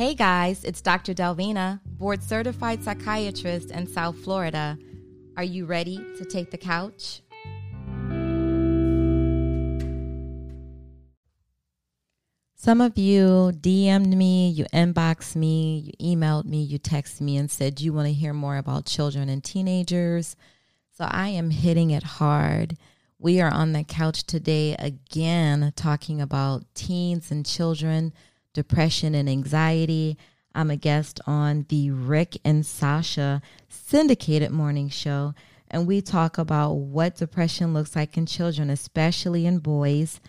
Hey guys, it's Dr. Delvina, board certified psychiatrist in South Florida. Are you ready to take the couch? Some of you DM'd me, you inboxed me, you emailed me, you texted me and said you want to hear more about children and teenagers. So I am hitting it hard. We are on the couch today again talking about teens and children depression and anxiety. I'm a guest on the Rick and Sasha syndicated morning show, and we talk about what depression looks like in children, especially in boys,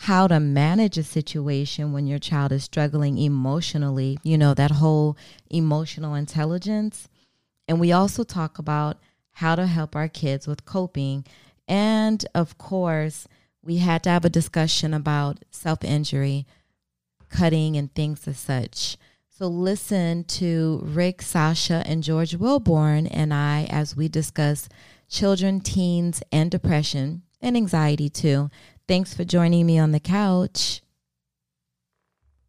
how to manage a situation when your child is struggling emotionally, you know, that whole emotional intelligence. And we also talk about how to help our kids with coping. And of course, we had to have a discussion about self injury cutting and things as such. So listen to Rick, Sasha, and George Willborn and I as we discuss children, teens, and depression and anxiety too. Thanks for joining me on the couch.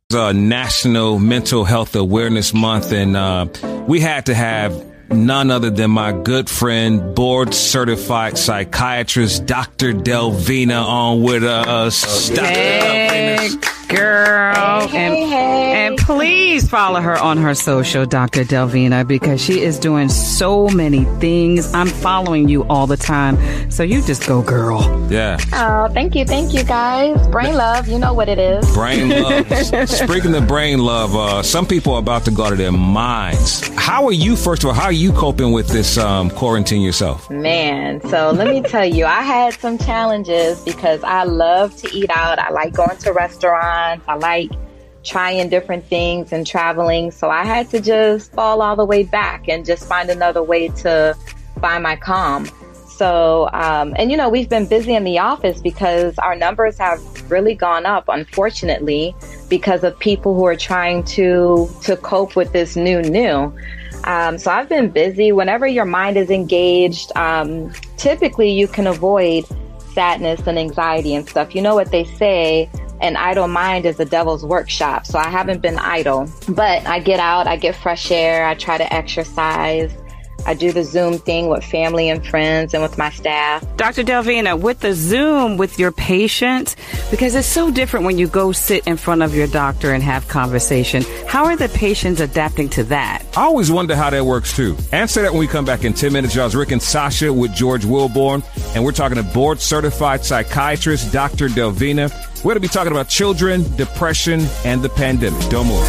It's a National Mental Health Awareness Month, and uh, we had to have none other than my good friend, board certified psychiatrist, Dr. Delvina, on with us. Hey, girl. Hey, and, hey. and please follow her on her social, Dr. Delvina, because she is doing so many things. I'm following you all the time. So you just go, girl. Yeah. Oh, thank you, thank you, guys. Brain love, you know what it is. Brain love. Speaking of brain love, uh, some people are about to go out of their minds. How are you, first of all, how are you coping with this um, quarantine yourself? Man, so let me tell you, I had some challenges because I love to eat out. I like going to restaurants. I like trying different things and traveling. So I had to just fall all the way back and just find another way to find my calm. So, um, and you know, we've been busy in the office because our numbers have really gone up, unfortunately, because of people who are trying to to cope with this new new. Um, so I've been busy. Whenever your mind is engaged, um, typically you can avoid sadness and anxiety and stuff. You know what they say, an idle mind is the devil's workshop. So I haven't been idle, but I get out, I get fresh air, I try to exercise. I do the Zoom thing with family and friends and with my staff. Dr. Delvina, with the Zoom with your patient, because it's so different when you go sit in front of your doctor and have conversation. How are the patients adapting to that? I always wonder how that works too. Answer that when we come back in 10 minutes. Y'all's Rick and Sasha with George Willborn, and we're talking to board certified psychiatrist Dr. Delvina. We're going to be talking about children, depression, and the pandemic. Don't move.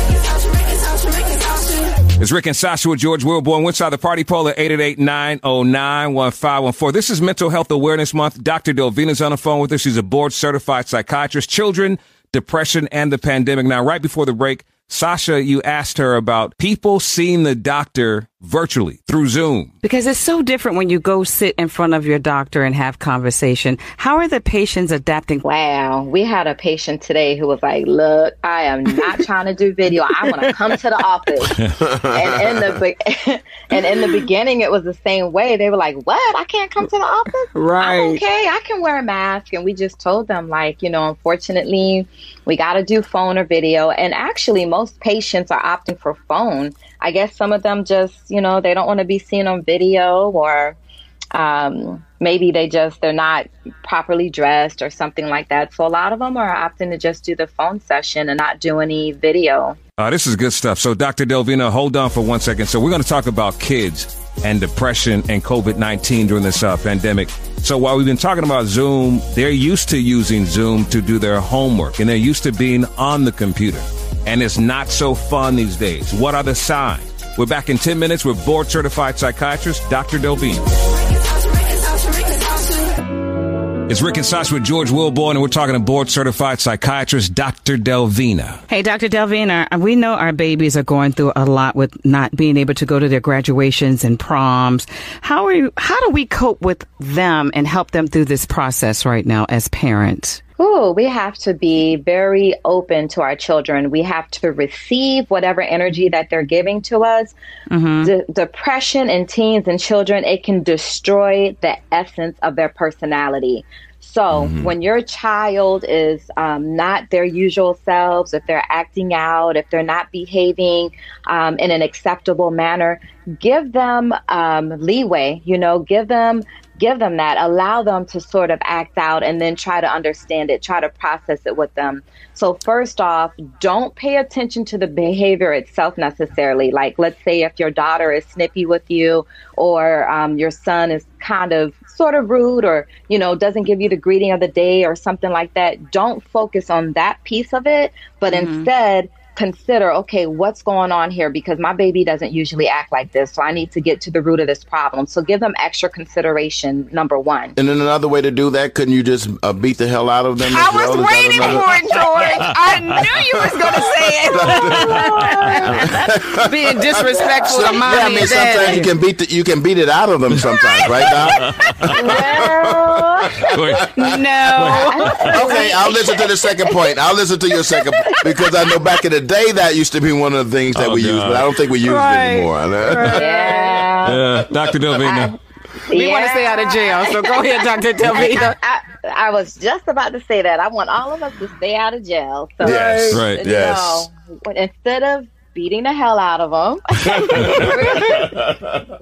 It's Rick and Sasha with George Willborn. What's the party poll at 888-909-1514. This is Mental Health Awareness Month. Dr. Delvina's on the phone with us. She's a board certified psychiatrist, children, depression, and the pandemic. Now, right before the break, Sasha, you asked her about people seeing the doctor virtually through Zoom. Because it's so different when you go sit in front of your doctor and have conversation. How are the patients adapting? Wow. We had a patient today who was like, look, I am not trying to do video. I want to come to the office. and in the be- and in the beginning it was the same way. They were like, What? I can't come to the office? Right. I'm okay. I can wear a mask. And we just told them like, you know, unfortunately, we gotta do phone or video. And actually most patients are opting for phone. I guess some of them just, you know, they don't want to be seen on video or um, maybe they just they're not properly dressed or something like that. So a lot of them are opting to just do the phone session and not do any video. Uh, this is good stuff. So, Dr. Delvina, hold on for one second. So, we're going to talk about kids and depression and COVID 19 during this uh, pandemic. So, while we've been talking about Zoom, they're used to using Zoom to do their homework and they're used to being on the computer. And it's not so fun these days. What are the signs? We're back in 10 minutes with board certified psychiatrist Dr. Delvina. It's Rick and Sasha with George Willborn, and we're talking to board certified psychiatrist Dr. Delvina. Hey, Dr. Delvina, we know our babies are going through a lot with not being able to go to their graduations and proms. How are you, how do we cope with them and help them through this process right now as parents? Ooh, we have to be very open to our children. We have to receive whatever energy that they're giving to us. De- depression in teens and children, it can destroy the essence of their personality. So when your child is um, not their usual selves, if they're acting out, if they're not behaving um, in an acceptable manner, give them um, leeway. You know, give them give them that allow them to sort of act out and then try to understand it try to process it with them. So first off don't pay attention to the behavior itself necessarily. Like let's say if your daughter is snippy with you or um, your son is kind of sort of rude or you know doesn't give you the greeting of the day or something like that don't focus on that piece of it but instead consider okay what's going on here because my baby doesn't usually act like this so i need to get to the root of this problem so give them extra consideration number one And then another way to do that, couldn't you just uh, beat the hell out of them? I as well? was Is waiting another- for it, George. I knew you was going to say it. Being disrespectful to mommy yeah, I mean, and sometimes you can beat the, you can beat it out of them sometimes, right? Doc? Wait, No. okay, I'll listen to the second point. I'll listen to your second point because I know back in the day that used to be one of the things that Oh, we used, but I don't think we use Right. it anymore. yeah uh, Dr. Delvina. We want to stay out of jail, so go ahead, Dr. Delvina. I, I was just about to say that. I want all of us to stay out of jail. So, Yes, Right. yes. know, instead of beating the hell out of them,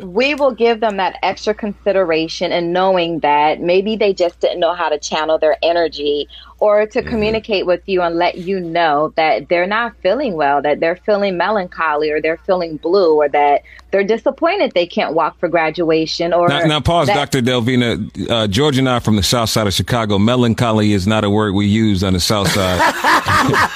we will give them that extra consideration and knowing that maybe they just didn't know how to channel their energy or to Mm-hmm. communicate with you and let you know that they're not feeling well, that they're feeling melancholy or they're feeling blue or that they're disappointed they can't walk for graduation or Now, now pause, that- Dr. Delvina. Uh, George and I are from the south side of Chicago. Melancholy is not a word we use on the south side.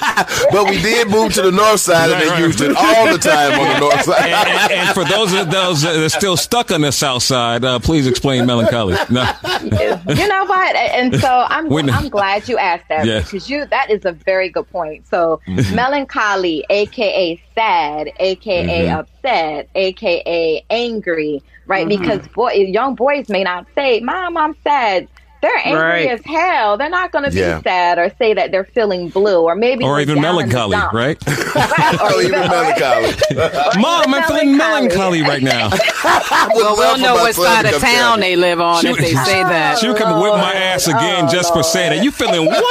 But we did move to the north side and Right, they right. used it all the time on the north side. and, and for those of those that are still stuck on the south side, uh, please explain melancholy. No. you know what? And so I'm Wait a minute. I'm glad you asked that Yes. because you that is a very good point. So mm-hmm. melancholy, aka sad, aka mm-hmm. upset, aka angry, right? Mm-hmm. Because boy, young boys may not say, "Mom, I'm sad." They're angry Right. as hell. They're not going to be Yeah. sad or say that they're feeling blue or maybe Or even down in the melancholy, right? Right, or Oh, even melancholy. Mom, I'm feeling melancholy. melancholy right now. Well, we'll know what side of town they live on if they say oh, that. She can whip my ass again Oh, just for saying that. Oh, you feeling what?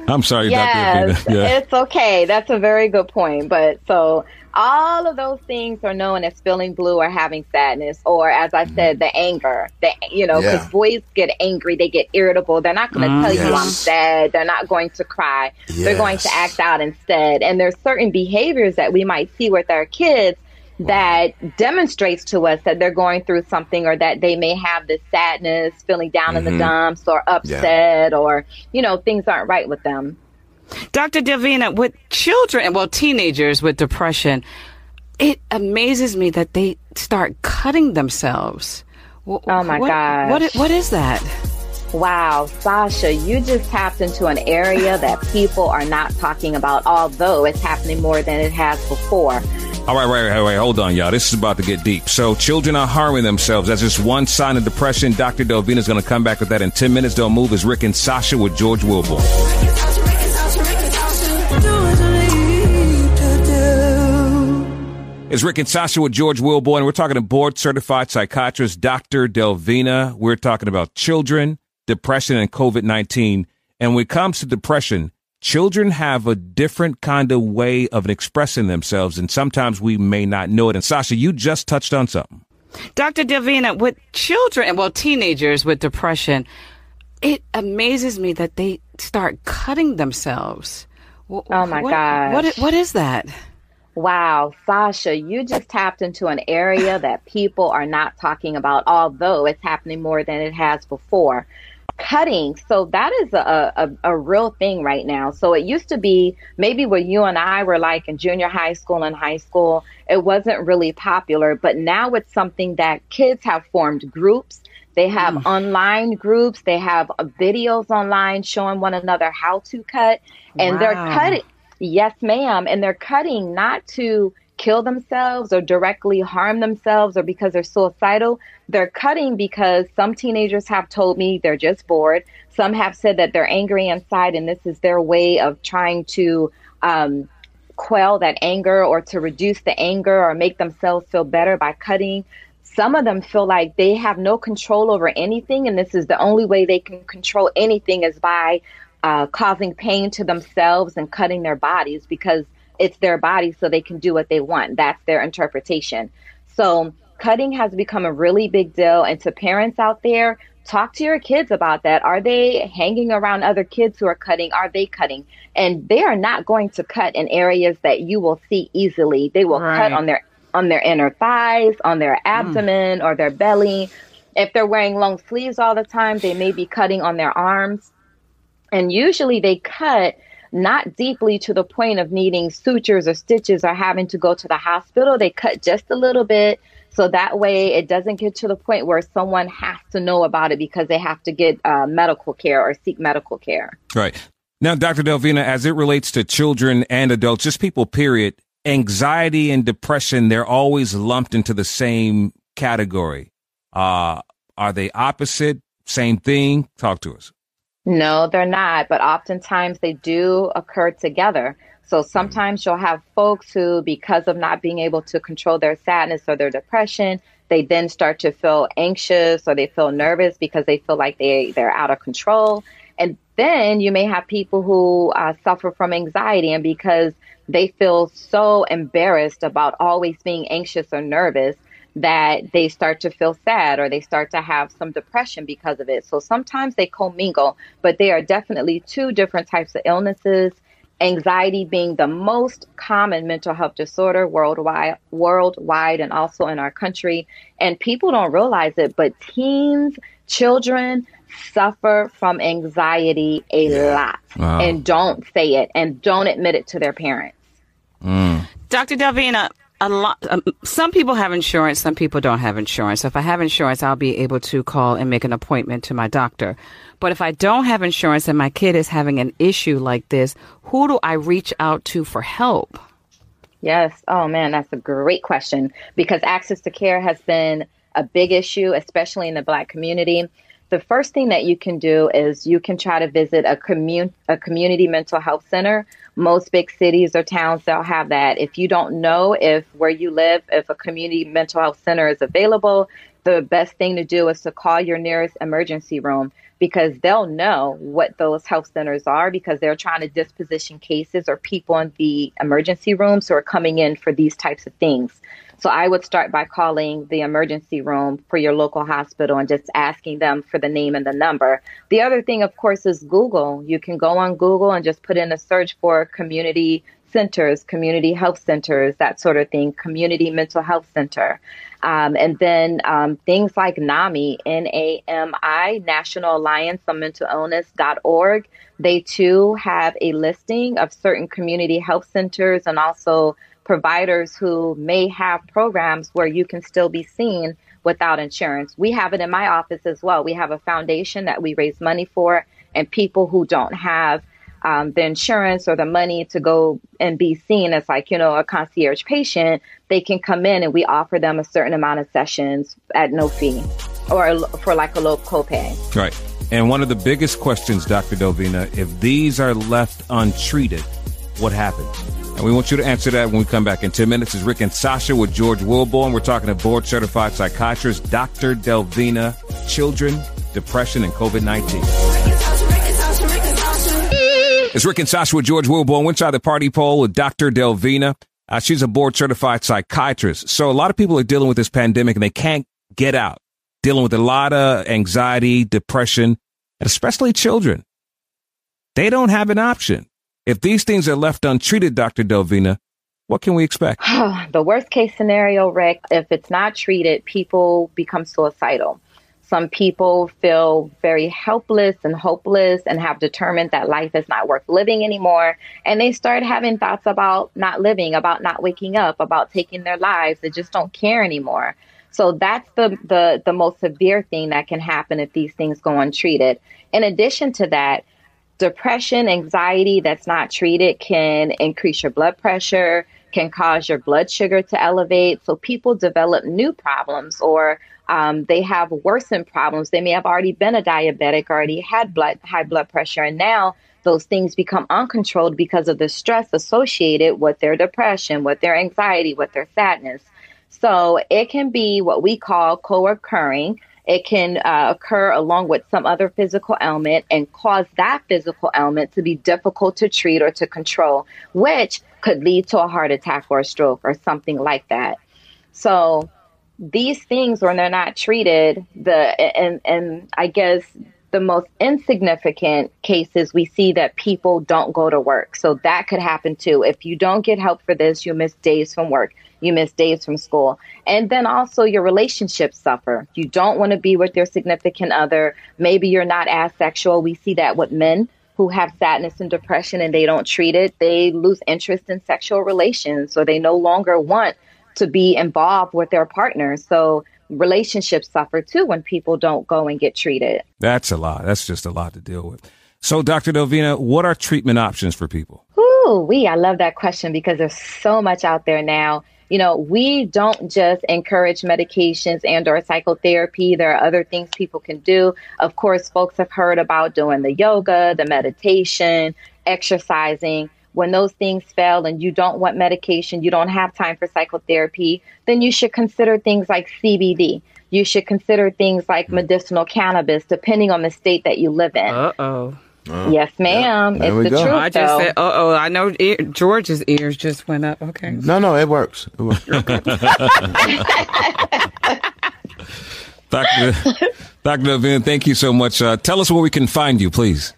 I'm sorry, Yes, Dr. Delvina. it's okay. That's a very good point. But so all of those things are known as feeling blue or having sadness, or as I said, mm-hmm. the anger. The you know, because Yeah. boys get angry, they get irritable. They're not going to mm, tell you I'm sad. They're not going to cry. They're going to act out instead. And there's certain behaviors that we might see with our kids that demonstrates to us that they're going through something or that they may have this sadness, feeling down in the mm-hmm. dumps or upset or, you know, things aren't right with them. Dr. Delvina, with children, well, teenagers with depression, it amazes me that they start cutting themselves. Wh- Oh, my what, gosh. What, what is that? Wow, Sasha, you just tapped into an area that people are not talking about, although it's happening more than it has before. All right, right, right, right. Hold on, y'all. This is about to get deep. So, children are harming themselves. That's just one sign of depression. Dr. Delvina is going to come back with that in 10 minutes. Don't move. It's Rick and Sasha with George Willborn. It's Rick and Sasha with George Willborn. We're talking to board certified psychiatrist Dr. Delvina. We're talking about children, depression, and COVID 19. And when it comes to depression, children have a different kind of way of expressing themselves, and sometimes we may not know it. And Sasha, you just touched on something. Dr. Delvina, with children, well, teenagers with depression, it amazes me that they start cutting themselves. Oh, my what, gosh. What, what is that? Wow, Sasha, you just tapped into an area that people are not talking about, although it's happening more than it has before. Cutting. So that is a, a, a real thing right now. So it used to be maybe where you and I were like in junior high school and high school, it wasn't really popular, but now it's something that kids have formed groups. They have mm. online groups. They have videos online showing one another how to cut. And they're cutting. Yes, ma'am. And they're cutting not to kill themselves or directly harm themselves or because they're suicidal. They're cutting because some teenagers have told me they're just bored. Some have said that they're angry inside and this is their way of trying to um, quell that anger or to reduce the anger or make themselves feel better by cutting. Some of them feel like they have no control over anything, and this is the only way they can control anything is by uh, causing pain to themselves and cutting their bodies because it's their body so they can do what they want. That's their interpretation. So, cutting has become a really big deal. And to parents out there, talk to your kids about that. Are they hanging around other kids who are cutting? Are they cutting? And they are not going to cut in areas that you will see easily. They will right. cut on their on their inner thighs, on their hmm. abdomen mm. or their belly. If they're wearing long sleeves all the time, they may be cutting on their arms. And usually they cut not deeply to the point of needing sutures or stitches or having to go to the hospital. They cut just a little bit. So that way it doesn't get to the point where someone has to know about it because they have to get uh, medical care or seek medical care. Right. Now, Dr. Delvina, as it relates to children and adults, just people, period, anxiety and depression, they're always lumped into the same category. Uh, are they opposite? Same thing? Talk to us. No, they're not, but oftentimes they do occur together. So sometimes you'll have folks who, because of not being able to control their sadness or their depression, they then start to feel anxious or they feel nervous because they feel like they, they're out of control. And then you may have people who uh, suffer from anxiety, and because they feel so embarrassed about always being anxious or nervous, that they start to feel sad or they start to have some depression because of it. So sometimes they commingle, but they are definitely two different types of illnesses. Anxiety being the most common mental health disorder worldwide, worldwide, and also in our country. And people don't realize it, but teens, children suffer from anxiety a lot wow. and don't say it and don't admit it to their parents. Mm. Dr. Delvina, a lot um, some people have insurance some people don't have insurance. So if i have insurance i'll be able to call and make an appointment to my doctor. But if i don't have insurance and my kid is having an issue like this who do i reach out to for help? Yes. Oh man that's a great question because access to care has been a big issue especially in the black community the first thing that you can do is you can try to visit a, commun- a community mental health center. Most big cities or towns, they'll have that. If you don't know if where you live, if a community mental health center is available, the best thing to do is to call your nearest emergency room because they'll know what those health centers are because they're trying to disposition cases or people in the emergency rooms who are coming in for these types of things. So I would start by calling the emergency room for your local hospital and just asking them for the name and the number. The other thing, of course, is Google. You can go on Google and just put in a search for community centers, community health centers, that sort of thing, community mental health center. Um, and then um, things like NAMI, N A M I, National Alliance on Mental Illness.org. They too have a listing of certain community health centers and also providers who may have programs where you can still be seen without insurance. We have it in my office as well. We have a foundation that we raise money for, and people who don't have um, the insurance or the money to go and be seen as like you know a concierge patient, they can come in and we offer them a certain amount of sessions at no fee or for like a low copay. Right. And one of the biggest questions, Dr. Delvina if these are left untreated, what happens? And we want you to answer that when we come back in 10 minutes. Is Rick and Sasha with George Willborn. We're talking to board certified psychiatrist Dr. Delvina, children, depression, and COVID 19. It's Rick and Sasha with George Willborn. Inside the party poll with Dr. Delvina. Uh, she's a board certified psychiatrist. So a lot of people are dealing with this pandemic and they can't get out, dealing with a lot of anxiety, depression, and especially children. They don't have an option. If these things are left untreated, Dr. Delvina, what can we expect? the worst case scenario, Rick, if it's not treated, people become suicidal. Some people feel very helpless and hopeless and have determined that life is not worth living anymore. And they start having thoughts about not living, about not waking up, about taking their lives. They just don't care anymore. So that's the, the, the most severe thing that can happen if these things go untreated. In addition to that, depression, anxiety that's not treated can increase your blood pressure, can cause your blood sugar to elevate. So people develop new problems or um, they have worsened problems. They may have already been a diabetic, already had blood high blood pressure, and now those things become uncontrolled because of the stress associated with their depression, with their anxiety, with their sadness. So it can be what we call co-occurring. It can uh, occur along with some other physical ailment and cause that physical ailment to be difficult to treat or to control, which could lead to a heart attack or a stroke or something like that. So these things, when they're not treated, the and and I guess the most insignificant cases, we see that people don't go to work. So that could happen too. If you don't get help for this, you miss days from work, you miss days from school. And then also your relationships suffer. You don't want to be with your significant other. Maybe you're not as sexual. We see that with men who have sadness and depression and they don't treat it. They lose interest in sexual relations or they no longer want to be involved with their partner. So relationships suffer too when people don't go and get treated. That's a lot. That's just a lot to deal with. So, Dr. Delvina, what are treatment options for people? Ooh, we, I love that question because there's so much out there now. You know, we don't just encourage medications and or psychotherapy. There are other things people can do. Of course, folks have heard about doing the yoga, the meditation, exercising when those things fail and you don't want medication, you don't have time for psychotherapy, then you should consider things like CBD. You should consider things like medicinal cannabis, depending on the state that you live in. Uh oh. yes, ma'am. There it's the go. truth. I just though. said, uh oh. I know ear, George's ears just went up. Okay. No, no, it works. It works. Dr. Dr. Delvina, thank you so much. Uh, tell us where we can find you, please.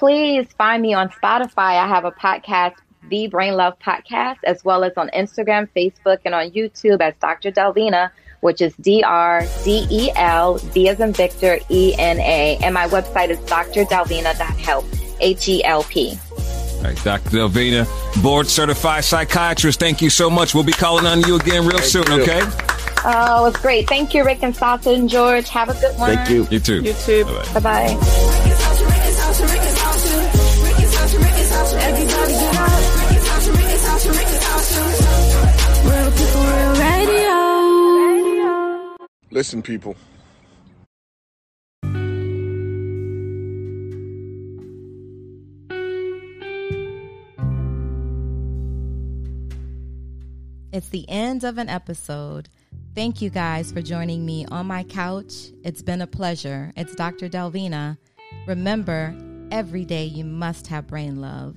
Please find me on Spotify. I have a podcast, The Brain Love Podcast, as well as on Instagram, Facebook, and on YouTube as Dr. Delvina, which is D R D E L V as in Victor E N A. And my website is drdelvina.help, H E L P. All right, Dr. Delvina, board certified psychiatrist. Thank you so much. We'll be calling on you again real soon, you. okay? Oh, it's great. Thank you, Rick and Sasha and George. Have a good one. Thank you. You too. You too. Bye bye. Listen, people. It's the end of an episode. Thank you guys for joining me on my couch. It's been a pleasure. It's Dr. Delvina. Remember, every day you must have brain love.